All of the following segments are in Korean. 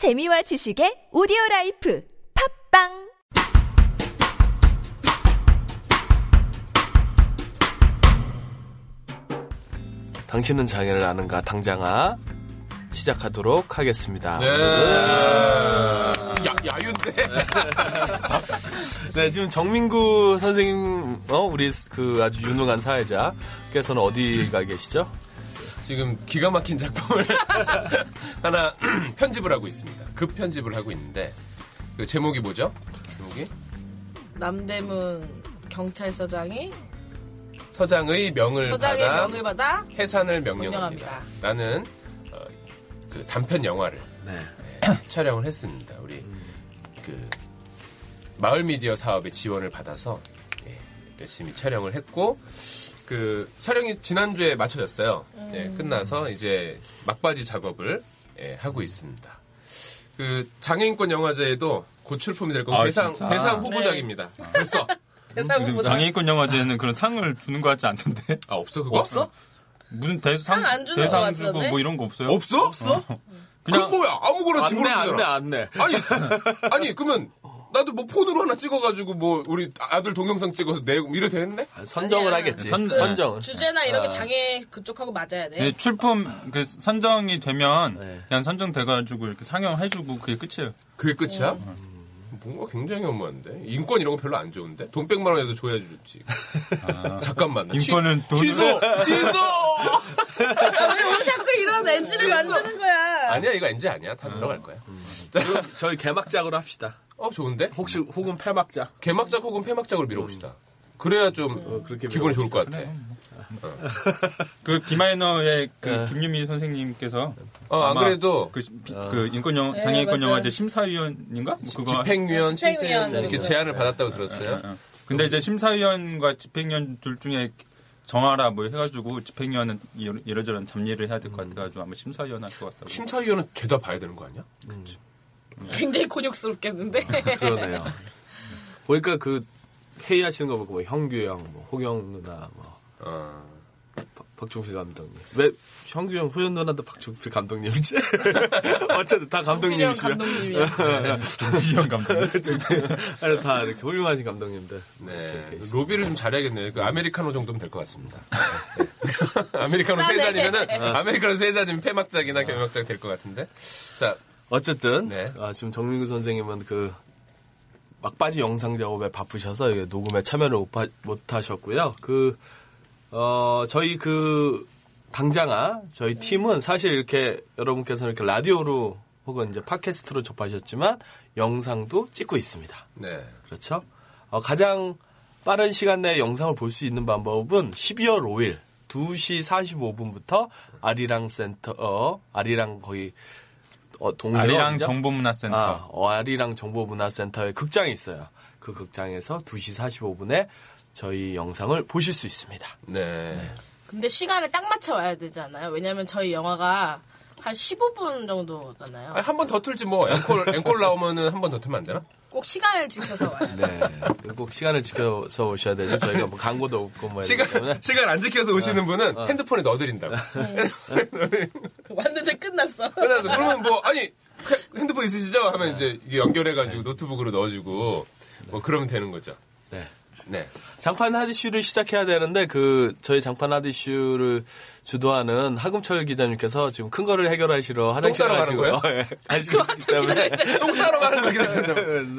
재미와 지식의 오디오 life 팟빵 당신은 장애를 아는가 당장아 시작하도록 하겠습니다. 네. 야, 야유인데? 네, 지금 정민구 선생님, 어, 우리 그 아주 유능한 사회자께서는 어디 가 계시죠? 지금 기가 막힌 작품을 하나 편집을 하고 있습니다. 급 편집을 하고 있는데, 그 제목이 뭐죠? 제목이? 남대문 경찰서장이 서장의 명을 서장의 받아 명을 받아 해산을 명령합니다. 명령합니다. 라는 어, 그 단편 영화를 네. 촬영을 했습니다. 우리 그 마을 미디어 사업의 지원을 받아서 예, 열심히 촬영을 했고 그 촬영이 지난주에 마쳐졌어요. 예, 끝나서 이제 막바지 작업을 예, 하고 있습니다. 그 장애인권 영화제에도 곧 출품이 될 거고 아, 대상 진짜? 대상 후보작입니다. 벌써 대상 후보자 장애인권 영화제는 그런 상을 주는 것 같지 않던데? 아 없어 그거 없어? 무슨 대상 상안 주는 것 대상 주고? 뭐 이런 거 없어요? 없어? 없어? 그냥 그 뭐야 아무거나 집어넣는 안내. 안내. 아니, 아니, 그러면, 나도 뭐 폰으로 하나 찍어가지고, 뭐, 우리 아들 동영상 찍어서 내고, 이래도 되겠네? 선정을 아니야. 하겠지. 선- 선정. 주제나 이런 게 아. 장애 그쪽하고 맞아야 돼. 네, 출품 그 선정이 되면 네. 그냥 선정돼가지고 이렇게 상영해주고 그게 끝이에요. 그게 끝이야? 뭔가 굉장히 너무한데? 인권 이런 거 별로 안 좋은데? 돈 100만 원에도 줘야지 좋지. 잠깐만. 나 취- 인권은 돈을- 취소! 취소! 아, 왜 우리 자꾸 이런 엔지를 만드는 거야? 아니야, 이거 NG 아니야. 다 들어갈 거야. 그럼 저희 개막작으로 합시다. 어, 좋은데? 혹시, 혹은 폐막작. 개막작 혹은 폐막작으로 밀어봅시다. 그래야 좀 어, 그렇게 기분이 좋을 것 같아. 그 디마이너의 그 네. 김유미 선생님께서 어, 안 아마 그래도 그, 시- 그 인권 영 네, 장애인권. 영화제 심사위원인가? 뭐 그거 집행위원, 집행위원 이렇게 그거. 제안을 받았다고 들었어요. 어, 어. 근데 이제 심사위원과 집행위원 둘 중에 정하라 뭐 해가지고 집행위원은 이러- 이러저런 잡일을 해야 될 것 같아가지고 아마 심사위원 할 것 같다고. 심사위원은 죄다 봐야 되는 거 아니야? 굉장히 곤욕스럽겠는데. 그러네요. 보니까 그 회의하시는 거 보고 뭐 형규 형, 뭐 호경 누나, 뭐 어. 박- 박종필 감독님. 왜 형규 형, 호연 누나도 박종필 감독님이지? 어쨌든 다 감독님이시죠. 감독님이야. 김시현 감독님. 아니, 다 이렇게 훌륭하신 감독님들. 네. 이렇게. 로비를 좀 잘해야겠네요. 그 아메리카노 정도면 될 것 같습니다. 네. 아메리카노 세 싸네. 잔이면은, 아메리카노 세 잔이면 폐막작이나 개막작 될 것 같은데. 자, 어쨌든 네. 아, 지금 정민구 선생님은 그 막바지 영상 작업에 바쁘셔서 녹음에 참여를 못, 하셨고요. 그 어, 저희 그 당장아 저희 팀은 사실 이렇게 여러분께서는 이렇게 라디오로 혹은 이제 팟캐스트로 접하셨지만 영상도 찍고 있습니다. 네. 그렇죠? 어, 가장 빠른 시간 내에 영상을 볼 수 있는 방법은 12월 5일 2시 45분부터 아리랑 센터, 어, 아리랑 거기, 어, 동네. 아리랑 어디죠? 정보문화센터. 아, 어, 아리랑 정보문화센터에 극장이 있어요. 그 극장에서 2시 45분에 저희 영상을 보실 수 있습니다. 네. 근데 시간에 딱 맞춰 와야 되잖아요. 왜냐면 저희 영화가 한 15분 정도잖아요. 한 번 더 틀지 뭐. 앵콜, 앵콜 나오면은 한 번 더 틀면 안 되나? 꼭 시간을 지켜서 와야 돼. 네. 꼭 시간을 지켜서 오셔야 되죠. 저희가 뭐 광고도 없고 뭐. 시간, 시간 안 지켜서 오시는 분은 핸드폰에 넣어드린다고. 왔는데 끝났어. 그래서 그러면 뭐, 아니, 핸드폰 있으시죠? 하면 이제 이게 연결해가지고 노트북으로 넣어주고, 뭐 그러면 되는 거죠. 네. 네. 장판 하디슈를 시작해야 되는데 그 저희 장판 하디슈를 주도하는 하금철 기자님께서 지금 큰 거를 해결하시러 화장실 싸러 가는. 거예요? 예, 가시고 있기 때문에 똥 싸러 가는 거 기다린다.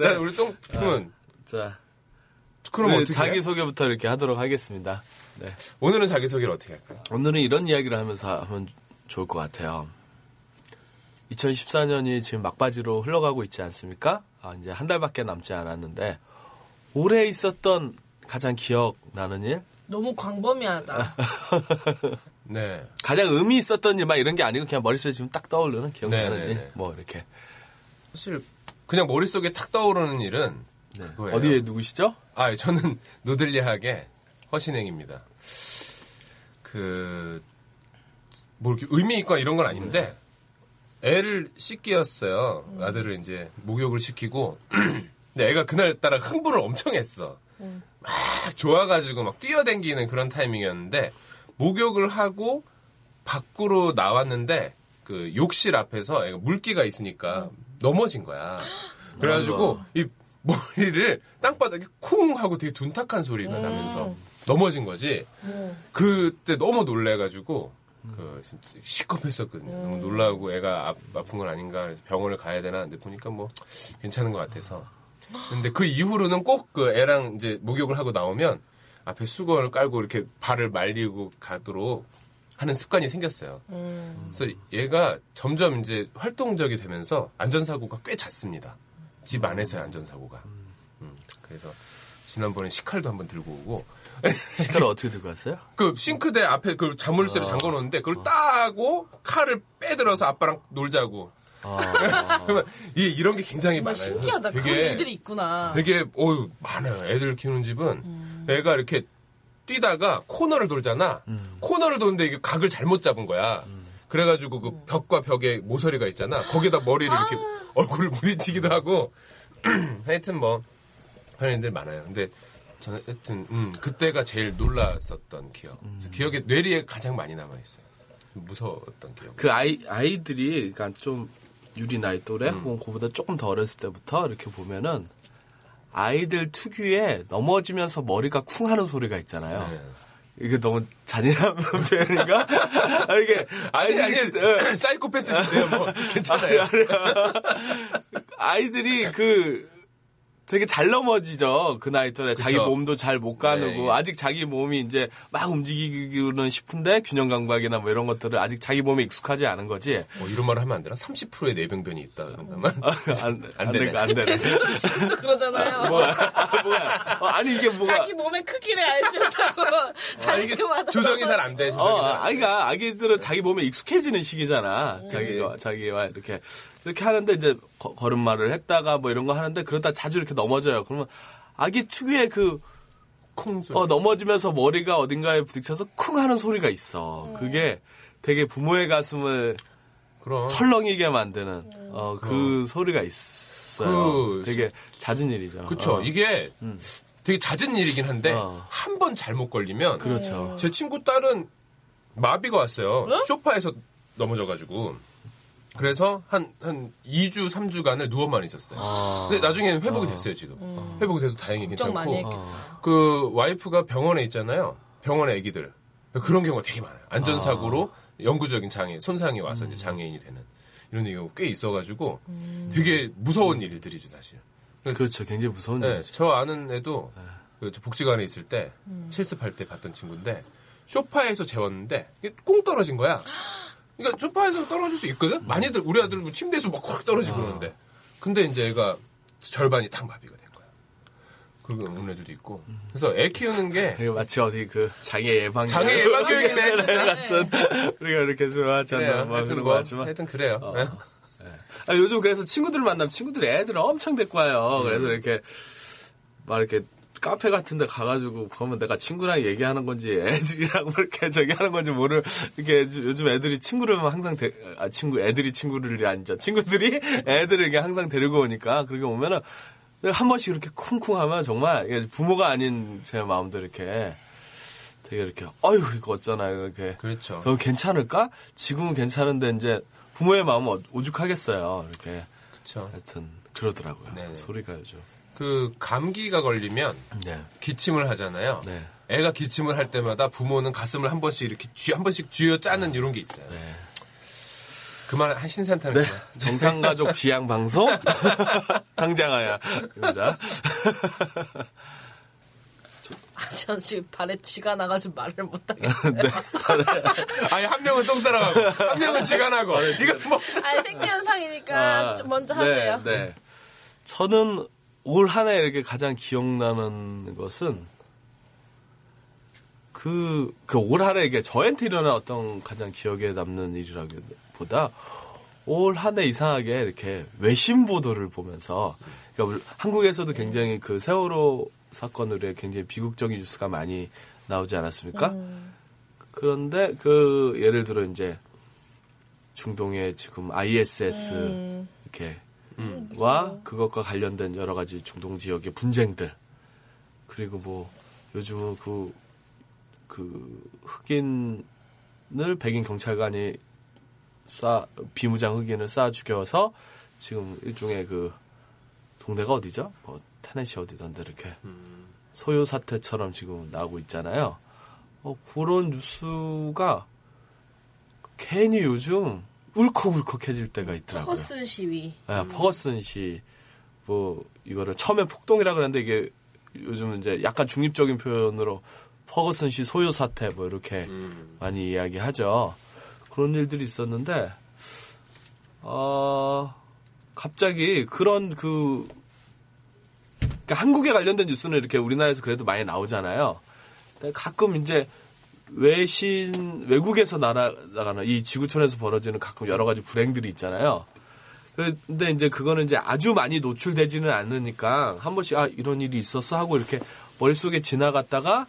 네. 우리 똥, 그러면, 자 그럼 어떻게 자기 자기 소개부터 이렇게 하도록 하겠습니다. 네. 오늘은 자기 소개를 어떻게 할까요? 오늘은 이런 이야기를 하면서 하면 좋을 것 같아요. 2014년이 지금 막바지로 흘러가고 있지 않습니까? 아, 이제 한 달밖에 남지 않았는데 올해 있었던 가장 기억 나는 일, 너무 광범위하다. 네. 가장 의미 있었던 일 막 이런 게 아니고 그냥 머릿속에 지금 딱 떠오르는 기억나는 네, 네, 일, 네. 뭐 이렇게 사실, 그냥 머릿속에 탁 떠오르는 일은, 그거예요. 어디에 누구시죠? 아, 저는 노들리하게 허신행입니다. 그, 뭐 이렇게 의미 있거나 이런 건 아닌데, 애를 씻기었어요. 아들을 이제 목욕을 시키고, 근데 애가 그날따라 흥분을 엄청 했어. 막 좋아가지고 막 뛰어댕기는 그런 타이밍이었는데, 목욕을 하고 밖으로 나왔는데, 그 욕실 앞에서 물기가 있으니까 넘어진 거야. 그래가지고 이 머리를 땅바닥에 쿵 하고 되게 둔탁한 소리가 나면서 넘어진 거지. 그때 너무 놀래가지고 그 진짜 시겁했었거든요. 너무 놀라고 애가 아, 아픈 건 아닌가 그래서 병원을 가야 되나 근데 보니까 뭐 괜찮은 것 같아서. 근데 그 이후로는 꼭 그 애랑 이제 목욕을 하고 나오면 앞에 수건을 깔고 이렇게 발을 말리고 가도록 하는 습관이 생겼어요. 그래서 얘가 점점 이제 활동적이 되면서 안전사고가 꽤 잦습니다. 집 안에서의 안전사고가. 음, 그래서 지난번에 식칼도 한번 들고 오고 식칼을 어떻게 들고 왔어요? 그 싱크대 앞에 그 자물쇠를 잠궈 놓는데 그걸 따고 칼을 빼들어서 아빠랑 놀자고. 그러면 이 이런 게 굉장히 많아요. 신기하다. 그런 되게 일들이 있구나. 되게 어유 많아요. 애들 키우는 집은 애가 이렇게 뛰다가 코너를 돌잖아. 코너를 도는데 이게 각을 잘못 잡은 거야. 그래가지고 그 벽과 벽에 모서리가 있잖아. 거기다 머리를 이렇게 얼굴을 부딪히기도 하고. 하여튼 뭐 그런 애들 많아요. 근데 저는 하여튼 음, 그때가 제일 놀랐었던 기억. 그래서 기억에 뇌리에 가장 많이 남아 있어요. 무서웠던 기억. 그 아이 아이들이 그러니까 좀 유리 나이 또래 혹은 그보다 조금 더 어렸을 때부터 이렇게 보면은 아이들 특유의 넘어지면서 머리가 쿵 하는 소리가 있잖아요. 네. 이게 너무 잔인한 표현인가? 아, 이게 아니 아니 아이들이- 사이코패스신데요. 뭐 괜찮아요. 아이들이 그 되게 잘 넘어지죠. 그 나이 또래 자기. 몸도 잘 못 가누고 네. 아직 자기 몸이 이제 막 움직이기는 싶은데 균형 감각이나 뭐 이런 것들을 아직 자기 몸에 익숙하지 않은 거지. 뭐 이런 말을 하면 안 되나? 30%의 내병변이 있다 그런다면 안, 안 안, 되네. 안 되네. 또 그러잖아요. 뭐야? 아, 뭐야? 어, 아니 이게 뭐가? 자기 몸의 크기를 알수 있다고. 아. 조정이 잘 안 돼. 조정이 어, 잘안 돼. 아이가 아기들은 자기 몸에 익숙해지는 시기잖아. 자기가 자기와 이렇게 이렇게 하는데 이제 거- 걸음마를 했다가 뭐 이런 거 하는데 그러다 자주 이렇게 넘어져요. 그러면 아기 특유의 그 쿵. 어, 넘어지면서 머리가 어딘가에 부딪혀서 쿵 하는 소리가 있어. 그게 되게 부모의 가슴을 그럼 철렁이게 만드는 어, 그 소리가 있어요. 그 되게 잦은 일이죠. 그쵸. 어. 이게 되게 잦은 일이긴 한데 어. 한번 잘못 걸리면 그렇죠. 제 친구 딸은 마비가 왔어요. 소파에서 넘어져가지고. 그래서 한, 한 2주, 3주간을 누워만 있었어요. 아. 근데 나중에는 회복이 됐어요, 지금. 회복이 돼서 다행히 괜찮고. 했겠다. 그 와이프가 병원에 있잖아요. 병원에 애기들. 그런 경우가 되게 많아요. 안전사고로 영구적인 장애, 손상이 와서 이제 장애인이 되는 이런 경우가 꽤 있어가지고 되게 무서운 일들이죠, 사실. 그렇죠. 굉장히 무서운 네, 일이죠. 저 아는 애도 그저 복지관에 있을 때 실습할 때 봤던 친구인데 쇼파에서 재웠는데 이게 꽁 떨어진 거야. 그러니까 쇼파에서 떨어질 수 있거든. 많이들 우리 아들 뭐 침대에서 막확 떨어지고 그러는데 근데 이제 애가 절반이 딱 마비가 된 거야. 그리고 애들도 있고. 그래서 애 키우는 게 마치 어디 그 장애 예방 장애 예방 교육이네, 진짜. 같은 우리가 이렇게 좋아하잖아. 그래요. 뭐 하여튼 그런 뭐, 거 하지만 하여튼 그래요. 네. 아, 요즘 그래서 친구들 만나면 친구들이 애들 엄청 데리고 와요. 그래서 이렇게 막 이렇게 카페 같은 데 가가지고 그러면 내가 친구랑 얘기하는 건지 애들이랑 뭐 이렇게 저기 하는 건지 모를 이렇게 요즘 애들이 친구를 항상 데, 아 친구 애들이 친구를 아니죠 친구들이 애들을 이렇게 항상 데리고 오니까 그렇게 오면은 한 번씩 이렇게 쿵쿵 하면 정말 이게 부모가 아닌 제 마음도 이렇게 되게 이렇게 어휴 이거 어쩌나 이렇게 그렇죠. 저 괜찮을까? 지금은 괜찮은데 이제 부모의 마음은 어- 오죽하겠어요. 이렇게 그렇죠. 하여튼 그러더라고요. 네. 소리가 요즘. 그 감기가 걸리면 네. 기침을 하잖아요. 네. 애가 기침을 할 때마다 부모는 가슴을 한 번씩 이렇게 쥐, 한 번씩 쥐어 짜는 이런 게 있어요. 네. 그만 한 신산탄을 네. 정상가족 지향 방송 당장하야입니다. 전 지금 발에 쥐가 나가지고 말을 못하겠어요. 네. 아니 한 명은 똥 싸라가고 한 명은 쥐가 나고 이거 뭐 아니, 생리현상이니까 좀 먼저 하세요. 네, 네. 저는 올 한해 이렇게 가장 기억나는 것은 그, 그 올 한해 이게 저한테 일어난 어떤 가장 기억에 남는 일이라기보다 올 한해 이상하게 이렇게 외신 보도를 보면서 그러니까 물- 한국에서도 굉장히 그 세월호 사건으로 굉장히 비극적인 뉴스가 많이 나오지 않았습니까? 그런데 그 예를 들어 이제 중동의 지금 ISS 이렇게 와 그것과 관련된 여러 가지 중동 지역의 분쟁들 그리고 뭐 요즘은 그, 그 흑인을 백인 경찰관이 쏴 비무장 흑인을 쏴 죽여서 지금 일종의 그 동네가 어디죠? 뭐 테네시 어디던데 이렇게 음. 소요 사태처럼 지금 나오고 있잖아요. 어, 그런 뉴스가 괜히 요즘 울컥울컥해질 때가 있더라고요. 허슨 시위. 예, 퍼거슨 씨, 뭐, 이거를 처음에 폭동이라 그랬는데 이게 요즘은 이제 약간 중립적인 표현으로 퍼거슨 씨 소요 사태 뭐 이렇게 음. 많이 이야기하죠. 그런 일들이 있었는데, 어, 갑자기 그런 그, 그러니까 한국에 관련된 뉴스는 이렇게 우리나라에서 그래도 많이 나오잖아요. 가끔 이제 외신, 외국에서 날아가는 이 지구촌에서 벌어지는 가끔 여러 가지 불행들이 있잖아요. 근데 이제 그거는 이제 아주 많이 노출되지는 않으니까 한 번씩 아, 이런 일이 있었어 하고 이렇게 머릿속에 지나갔다가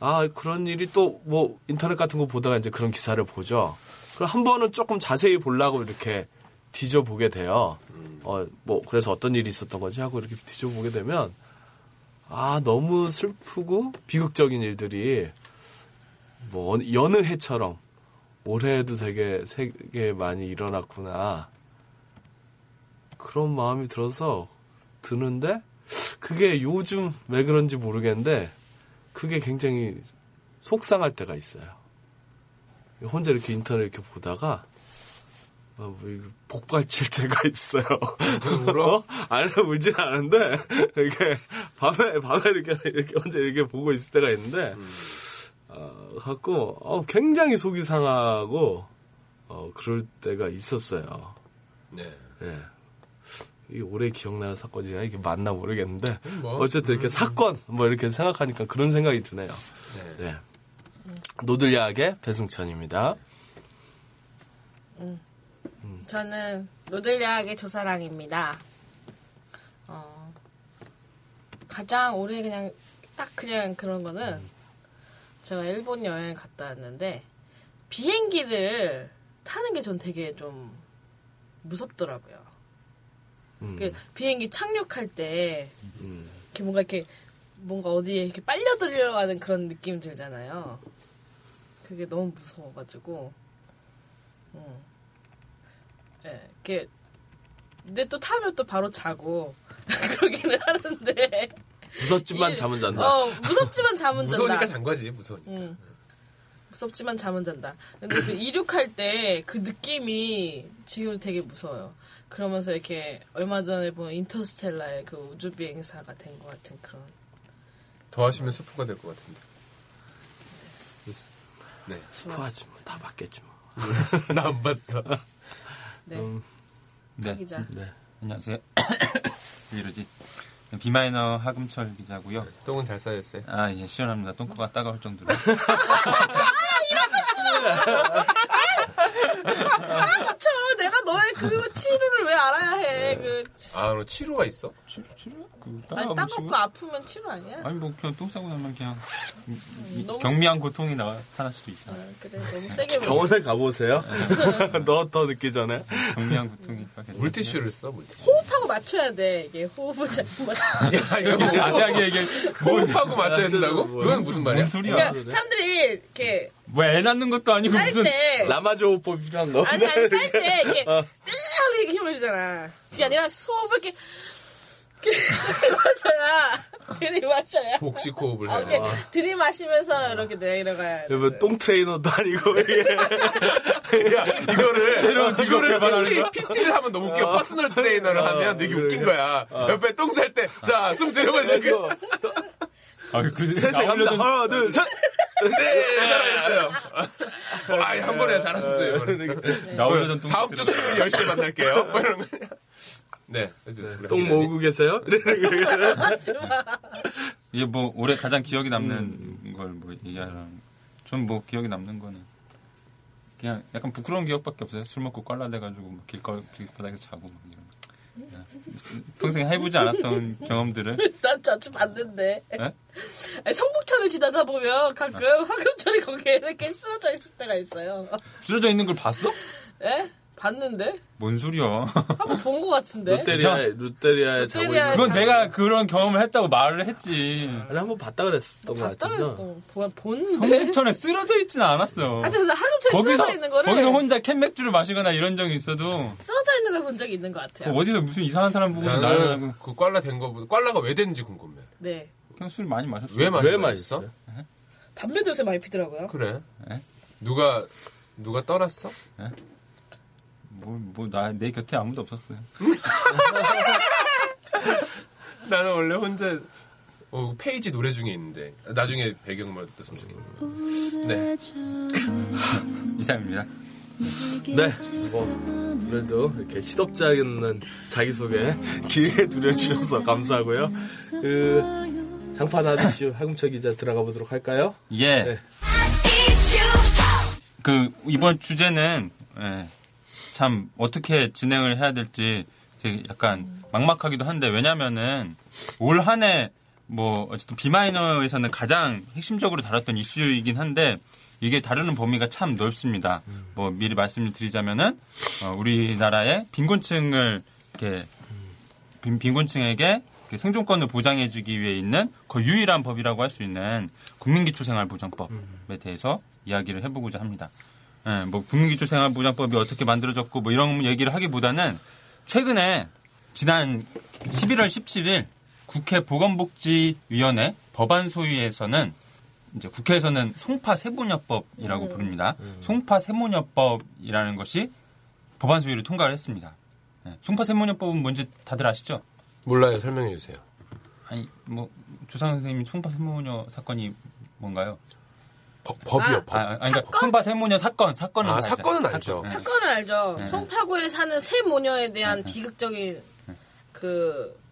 아, 그런 일이 또 뭐 인터넷 같은 거 보다가 이제 그런 기사를 보죠. 그럼 한 번은 조금 자세히 보려고 이렇게 뒤져보게 돼요. 어, 뭐, 그래서 어떤 일이 있었던 거지 하고 이렇게 뒤져보게 되면 아, 너무 슬프고 비극적인 일들이 뭐 여느 해처럼 올해도 되게 세계 많이 일어났구나. 그런 마음이 들어서 드는데 그게 요즘 왜 그런지 모르겠는데 그게 굉장히 속상할 때가 있어요. 혼자 이렇게 인터넷 이렇게 보다가 어, 뭐 복발칠 때가 있어요. 울어? 어? 아니 울진 않은데 이렇게 밤에 밤에 이렇게 이렇게 혼자 이렇게 보고 있을 때가 있는데 어, 갖고 어, 굉장히 속이 상하고 어, 그럴 때가 있었어요. 네. 예. 이 올해 기억나는 사건이야 이게 맞나 모르겠는데 뭐. 어쨌든 이렇게 사건 뭐 이렇게 생각하니까 그런 생각이 드네요. 네. 네. 노들야학의 배승천입니다. 저는 노들야학의 조사랑입니다. 어, 가장 올해 그냥 딱 그냥 그런 거는 제가 일본 여행 갔다 왔는데 비행기를 타는 게 전 되게 좀 무섭더라고요. 음, 그 비행기 착륙할 때 음. 이렇게 뭔가 이렇게 뭔가 어디에 이렇게 빨려 들려가는 그런 느낌 들잖아요. 그게 너무 무서워가지고, 음. 예, 이렇게 근데 또 타면 또 바로 자고 그러기는 하는데. 무섭지만 이- 잠은 잔다. 어, 무섭지만 잠은 잔다. 무서우니까 잔 거지, 무서우니까. 응. 무섭지만 잠은 잔다. 근데 그 이륙할 때 그 느낌이 지금 되게 무서워요. 그러면서 이렇게 얼마 전에 본 인터스텔라의 그 우주 비행사가 된 것 같은 그런. 더 하시면 스포가 될 것 같은데. 네. 스포하지 뭐. 다 맞겠지 뭐. 나 안 봤어. 네. 음, 네. 기자. 네. 안녕하세요. 왜 이러지? 비마이너 하금철 기자고요. 똥은 잘 싸였어요. 아, 예, 시원합니다. 똥꼬가 따가울 정도로. 저 내가 너의 그 치료를 왜 알아야 해? 그 아, 너 치료가 있어? 치료? 치료? 그 아니 따가운 따갑고 치료? 아프면 치료 아니야? 아니 뭐 그냥 똥 싸고 나면 그냥 이- 너무 경미한 고통이 나타날 수도 있잖아. 아, 그래 너무 세게 병원에 가보세요. 너 더 늦기 전에. 경미한 고통이니까. 괜찮아요. 물티슈를 써, 물티슈. 호흡하고 맞춰야 돼 이게 호흡을 잘못 맞춰. 야, 이거 자세하게 얘기해. 호흡하고 맞춰야 된다고? 그건 무슨 말이야? 뭔 소리야? 그러니까 사람들이 이렇게 뭐애 낳는 것도 아니고 쌀 무슨 때 라마즈 호흡법 필요한 거. 아니 아니 쌀때 이렇게 으 이렇게 힘을 주잖아. 그게 아니라 호흡을 이렇게 들이마셔야 들이마셔야 복식 호흡을 아, 이렇게 돼. 들이마시면서 이렇게 내려가야 돼. 뭐똥 트레이너도 아니고 이게. 야, 이거를, 새로운 직업 개발하는 PT? PT를 하면 너무 웃겨. personal trainer를 하면 되게 웃긴 거야. 옆에 똥 쌀 때, 자, 숨 들여마시고. 아, 그 셋에 갑니다. 하나, 둘, 셋. 네, 잘하셨어요. 아이, 한 번에 잘하셨어요. 이거는. 나오려던 똥 다음 주 수요일 10시에 만날게요. 뭐 이런 거. 네. 똥 모으고 계세요? 이게 뭐 올해 가장 기억에 남는 걸뭐 얘기하면 전뭐 기억에 남는 거는 그냥 약간 부끄러운 기억밖에 없어요. 술 먹고 꽐라대가지고 막 길거 길바닥에 자고 막 이런. 그냥 평생 해보지 않았던 경험들을 난 자주 봤는데. 예? 아니, 성북천을 지나다 보면 가끔 화금철이 거기에 이렇게 쓰러져 있을 때가 있어요. 쓰러져 있는 걸 봤어? 예? 봤는데 뭔 소리야? 한번 본 것 같은데. 롯데리아에 롯데리아에 자고 있는 그건 내가 그런 경험을 했다고 말을 했지. 아니 한번 봤다 그랬었던 것 같은데. 또 보- 봤는데. 성천에 쓰러져 있지는 않았어. 하여튼 종일 거기서 쓰러져 있는 거를 거기서 혼자 캔맥주를 마시거나 이런 적이 있어도 쓰러져 있는 걸 본 적이 있는 것 같아요. 어디서 무슨 이상한 사람 보고 나는 그 꽐라 된 거보다 꽐라가 왜 됐는지 궁금해. 네. 그냥 술 많이 마셨어. 왜 마셨어? 왜 맛있어? 담배도 요새 많이 피더라고요. 그래? 에? 누가 누가 떠났어? 뭐 뭐나 내 곁에 아무도 없었어요. 나는 원래 혼자 어, 페이지 노래 중에 있는데 나중에 배경음악 떴으면 좋겠네. 네. 이상입니다. 네. 뭐 오늘도 이렇게 시덥지 않은 자기소개 길게 들려주셔서 감사하고요. 그 장판 아저씨 하금철 기자 들어가 보도록 할까요? 예. 네. 그 이번 주제는 예, 참 어떻게 진행을 해야 될지 되게 약간 막막하기도 한데 왜냐면은 올 한 해 뭐 어쨌든 비마이너에서는 가장 핵심적으로 다뤘던 이슈이긴 한데 이게 다루는 범위가 참 넓습니다. 뭐 미리 말씀을 드리자면은 어, 우리나라의 빈곤층을 이렇게 빈, 빈곤층에게 그 생존권을 보장해주기 위해 있는 거의 유일한 법이라고 할 수 있는 국민기초생활보장법에 대해서 이야기를 해보고자 합니다. 예, 뭐 국민기초 생활보장법이 어떻게 만들어졌고 뭐 이런 얘기를 하기보다는 최근에 지난 11월 17일 국회 보건복지위원회 법안 소위에서는 이제 국회에서는 송파 세모녀법이라고 부릅니다. 송파 세모녀법이라는 것이 법안 소위를 통과를 했습니다. 예, 송파 세모녀법은 뭔지 다들 아시죠? 몰라요. 설명해 주세요. 아니 뭐 조상 선생님이 송파 세모녀 사건이 뭔가요? 법, 법이요. 아, 법. 아, 아니, 그러니까 송파 세모녀 사건 사건은 아, 알죠. 사건은 알죠. 사건, 예. 사건은 알죠. 네. 송파구에 사는 세 모녀에 대한 비극적인 그 네,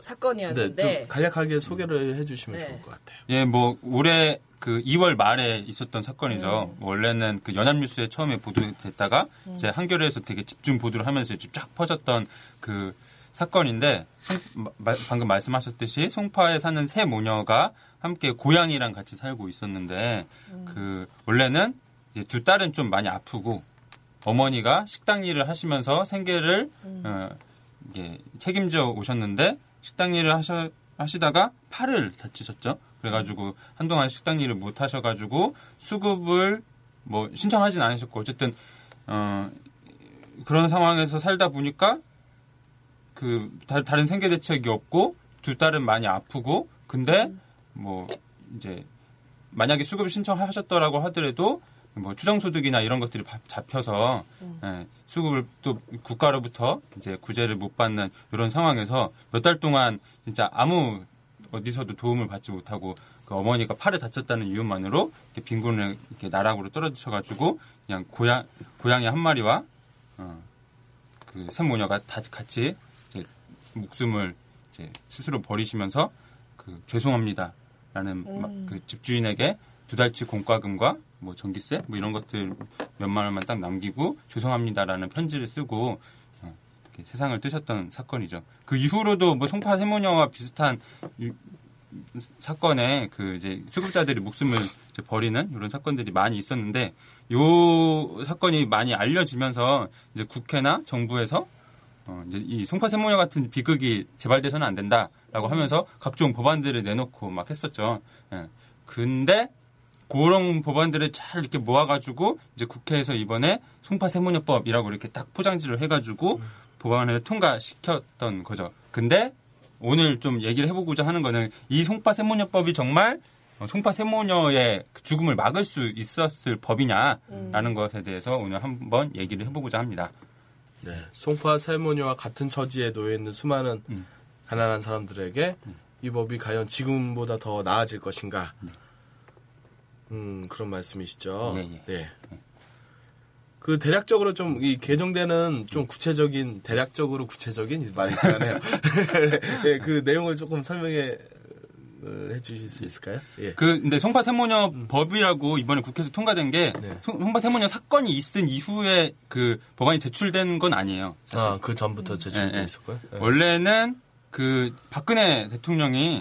사건이었는데 좀 간략하게 소개를 해주시면 네. 좋을 것 같아요. 예, 뭐 올해 그 2월 말에 있었던 사건이죠. 원래는 그 연합뉴스에 처음에 보도됐다가 이제 한겨레에서 되게 집중 보도를 하면서 이제 쫙 퍼졌던 그 사건인데 송- 마- 방금 말씀하셨듯이 송파에 사는 세 모녀가 함께 고양이랑 같이 살고 있었는데 그 원래는 이제 두 딸은 좀 많이 아프고 어머니가 식당 일을 하시면서 생계를 어, 이게 책임져 오셨는데 식당 일을 하셔, 하시다가 팔을 다치셨죠. 그래가지고 한동안 식당 일을 못 하셔가지고 수급을 뭐 신청하진 않으셨고 어쨌든 어, 그런 상황에서 살다 보니까 그 다, 다른 생계 대책이 없고 두 딸은 많이 아프고 근데 뭐 이제 만약에 수급을 신청하셨더라고 하더라도 뭐 추정소득이나 이런 것들이 바- 잡혀서 예, 수급을 또 국가로부터 이제 구제를 못 받는 이런 상황에서 몇 달 동안 진짜 아무 어디서도 도움을 받지 못하고 그 어머니가 팔을 다쳤다는 이유만으로 이렇게 빈곤을 이렇게 나락으로 떨어지셔가지고 그냥 고양 고양이 한 마리와 어, 그 샘모녀가 다 같이 이제 목숨을 이제 스스로 버리시면서 그 죄송합니다 라는 막그 집주인에게 두 달치 공과금과 뭐 전기세 뭐 이런 것들 몇만 원만 딱 남기고 죄송합니다라는 편지를 쓰고 어, 세상을 뜨셨던 사건이죠. 그 이후로도 뭐 송파 세모녀와 비슷한 이- 사건에 그 이제 수급자들이 목숨을 이제 버리는 이런 사건들이 많이 있었는데 요 사건이 많이 알려지면서 이제 국회나 정부에서 어, 이제 이 송파 세모녀 같은 비극이 재발돼서는 안 된다라고 하면서 각종 법안들을 내놓고 막 했었죠. 예. 근데 그런 법안들을 잘 이렇게 모아가지고 이제 국회에서 이번에 송파 세모녀법이라고 이렇게 딱 포장지를 해가지고 법안을 통과시켰던 거죠. 근데 오늘 좀 얘기를 해보고자 하는 거는 이 송파 세모녀법이 정말 어, 송파 세모녀의 그 죽음을 막을 수 있었을 법이냐라는 것에 대해서 오늘 한번 얘기를 해보고자 합니다. 네, 송파 세모녀와 같은 처지에 놓여 있는 수많은 음. 가난한 사람들에게 이 법이 과연 지금보다 더 나아질 것인가? 음, 그런 말씀이시죠. 예, 예. 네. 그 대략적으로 좀 이 개정되는 좀 구체적인 대략적으로 구체적인 이 말이 이상하네요. 예, 그 내용을 조금 설명해 어, 해주실 수 있을까요? 예. 그 근데 송파 세모녀 법이라고 이번에 국회에서 통과된 게 네. 송- 송파 세모녀 사건이 있은 이후에 그 법안이 제출된 건 아니에요. 사실. 아, 그 전부터 제출돼 예, 예. 있었고요. 예. 원래는 그 박근혜 대통령이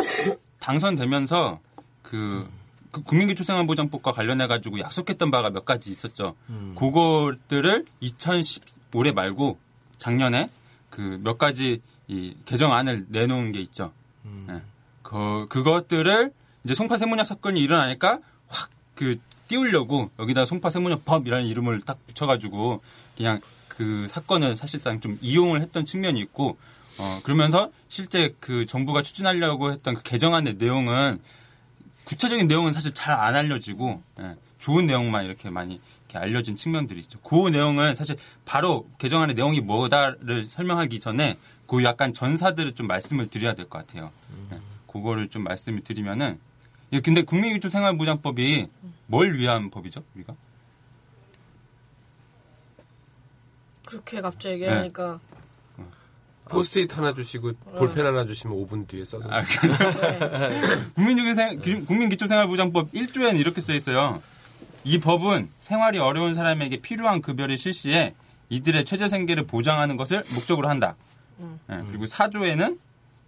당선되면서 그그 국민기초생활보장법과 관련해 가지고 약속했던 바가 몇 가지 있었죠. 그것들을 2010 올해 말고 작년에 그 몇 가지 이 개정안을 내놓은 게 있죠. 예. 그 그것들을 이제 송파 세문약 사건이 일어나니까 확 그 띄우려고 여기다 송파 세문약 법이라는 이름을 딱 붙여가지고 그냥 그 사건을 사실상 좀 이용을 했던 측면이 있고 어 그러면서 실제 그 정부가 추진하려고 했던 그 개정안의 내용은 구체적인 내용은 사실 잘 안 알려지고 예, 좋은 내용만 이렇게 많이 이렇게 알려진 측면들이 있죠. 그 내용은 사실 바로 개정안의 내용이 뭐다를 설명하기 전에 그 약간 전사들을 좀 말씀을 드려야 될 것 같아요. 예, 그거를 좀 말씀을 드리면은 예, 근데 국민기초생활보장법이 뭘 위한 법이죠, 우리가? 그렇게 갑자기 얘기하니까. 포스트잇 하나 주시고 볼펜 하나 주시면 5분 뒤에 써서. 아, 국민기초생, 국민기초생활보장법 1조에는 이렇게 써 있어요. 이 법은 생활이 어려운 사람에게 필요한 급여를 실시해 이들의 최저 생계를 보장하는 것을 목적으로 한다. 예, 그리고 4조에는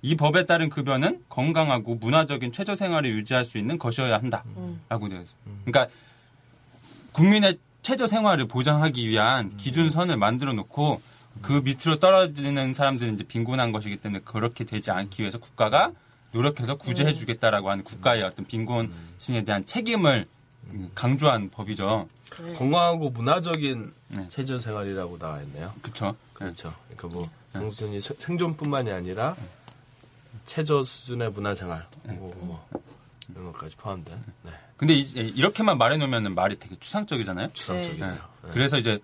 이 법에 따른 급여는 건강하고 문화적인 최저 생활을 유지할 수 있는 것이어야 한다. 라고 되어 있어요. 그러니까 국민의 최저 생활을 보장하기 위한 기준선을 만들어 놓고 그 밑으로 떨어지는 사람들은 이제 빈곤한 것이기 때문에 그렇게 되지 않기 위해서 국가가 노력해서 구제해 주겠다라고 하는 국가의 어떤 빈곤층에 대한 책임을 강조한 법이죠. 건강하고 문화적인 네. 체조 생활이라고 나와 있네요. 그렇죠. 그렇죠. 그러니까 뭐 장수준이 생존뿐만이 아니라 최저 수준의 문화 생활, 뭐, 뭐 이런 것까지 포함된 네. 근데 이- 이렇게만 말해놓으면 말이 되게 추상적이잖아요. 추상적이네요. 네. 네. 그래서 이제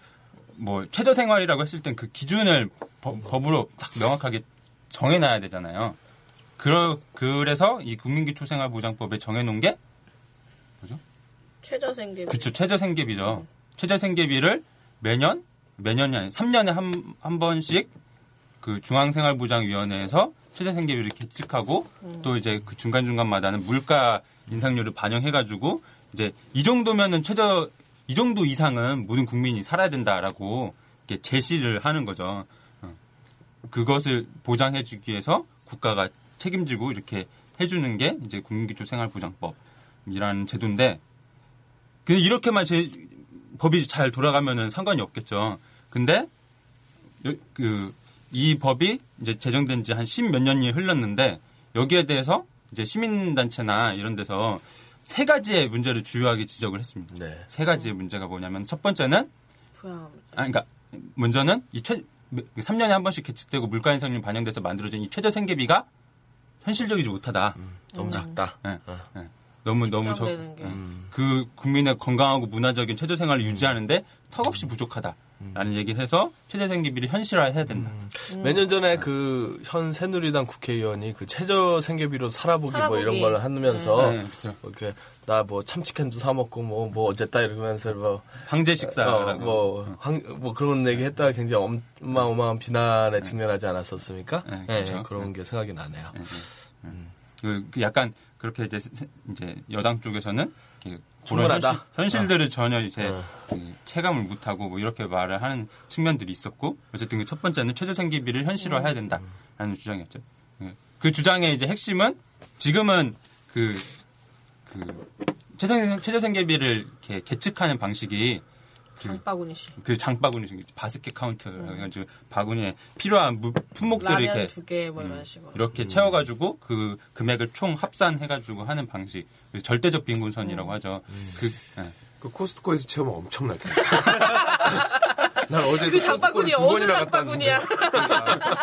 뭐 최저 생활이라고 했을 땐 그 기준을 법, 법으로 딱 명확하게 정해놔야 되잖아요. 그러, 그래서 이 국민기초생활보장법에 정해놓은 게 최저 생계 그쵸 최저 생계비죠. 최저 생계비를 매년 매년이 아니 3년에 한, 한 번씩 그 중앙생활보장위원회에서 최저 생계비를 계측하고 또 이제 그 중간 중간마다는 물가 인상률을 반영해가지고 이제 이 정도면은 최저 이 정도 이상은 모든 국민이 살아야 된다라고 이렇게 제시를 하는 거죠. 어. 그것을 보장해주기 위해서 국가가 책임지고 이렇게 해주는 게 이제 국민기초 생활보장법이라는 제도인데 그 이렇게만 제 법이 잘 돌아가면은 상관이 없겠죠. 근데 그 이 법이 이제 제정된 지 한 십 몇 년이 흘렀는데 여기에 대해서 이제 시민단체나 이런 데서 세 가지의 문제를 주요하게 지적을 했습니다. 네. 세 가지의 문제가 뭐냐면 첫 번째는 부양 아 그러니까 먼저는 이 최, 3년에 한 번씩 계측되고 물가 인상률 반영돼서 만들어진 이 최저 생계비가 현실적이지 못하다. 너무 작다. 예, 예. 너무 너무 적. 측정되는 게. 예. 그 국민의 건강하고 문화적인 최저 생활을 유지하는데 턱없이 부족하다 라는 얘기를 해서 최저 생계비를 현실화해야 된다. 몇년 전에 그 현 새누리당 국회의원이 그 최저 생계비로 살아보기, 뭐 살아보기. 이런 걸 하면서 네, 그렇죠. 이렇게 나 뭐 참치캔도 사 먹고 뭐뭐 어쨌다 이러면서 뭐 황제 어, 식사라고. 뭐, 황, 뭐 그런 얘기 했다가 굉장히 어마어마한 비난에 직면하지 않았었습니까? 네, 예, 그렇죠. 그런 게 생각이 나네요. 그, 그 약간 그렇게 이제, 세- 이제 여당 쪽에서는 충분하다. 현실, 들을 전혀 이제 어. 그 체감을 못하고 뭐 이렇게 말을 하는 측면들이 있었고 어쨌든 그 첫 번째는 최저 생계비를 현실화해야 된다라는 주장이었죠. 예. 그 주장의 이제 핵심은 지금은 그, 그 최저, 최저 생계비를 이렇게 계측하는 방식이 그 장바구니 씨. 그 장바구니 중에 basket count라고 해가지고 바구니에 필요한 무- 품목들을 라면 이렇게 두개 뭐 이런 식으로. 이렇게 채워가지고 그 금액을 총 합산해가지고 하는 방식 그 절대적 빈곤선이라고 하죠. 그 예. 그 코스트코에서 채우면 엄청날 텐데. 난 어제 그 장바구니 두 어느. 장바구니야?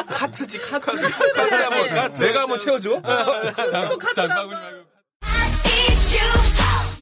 카트지, 카트. 카트 한번, 카트. 내가 한번 채워줘? 코스트코 카트라고.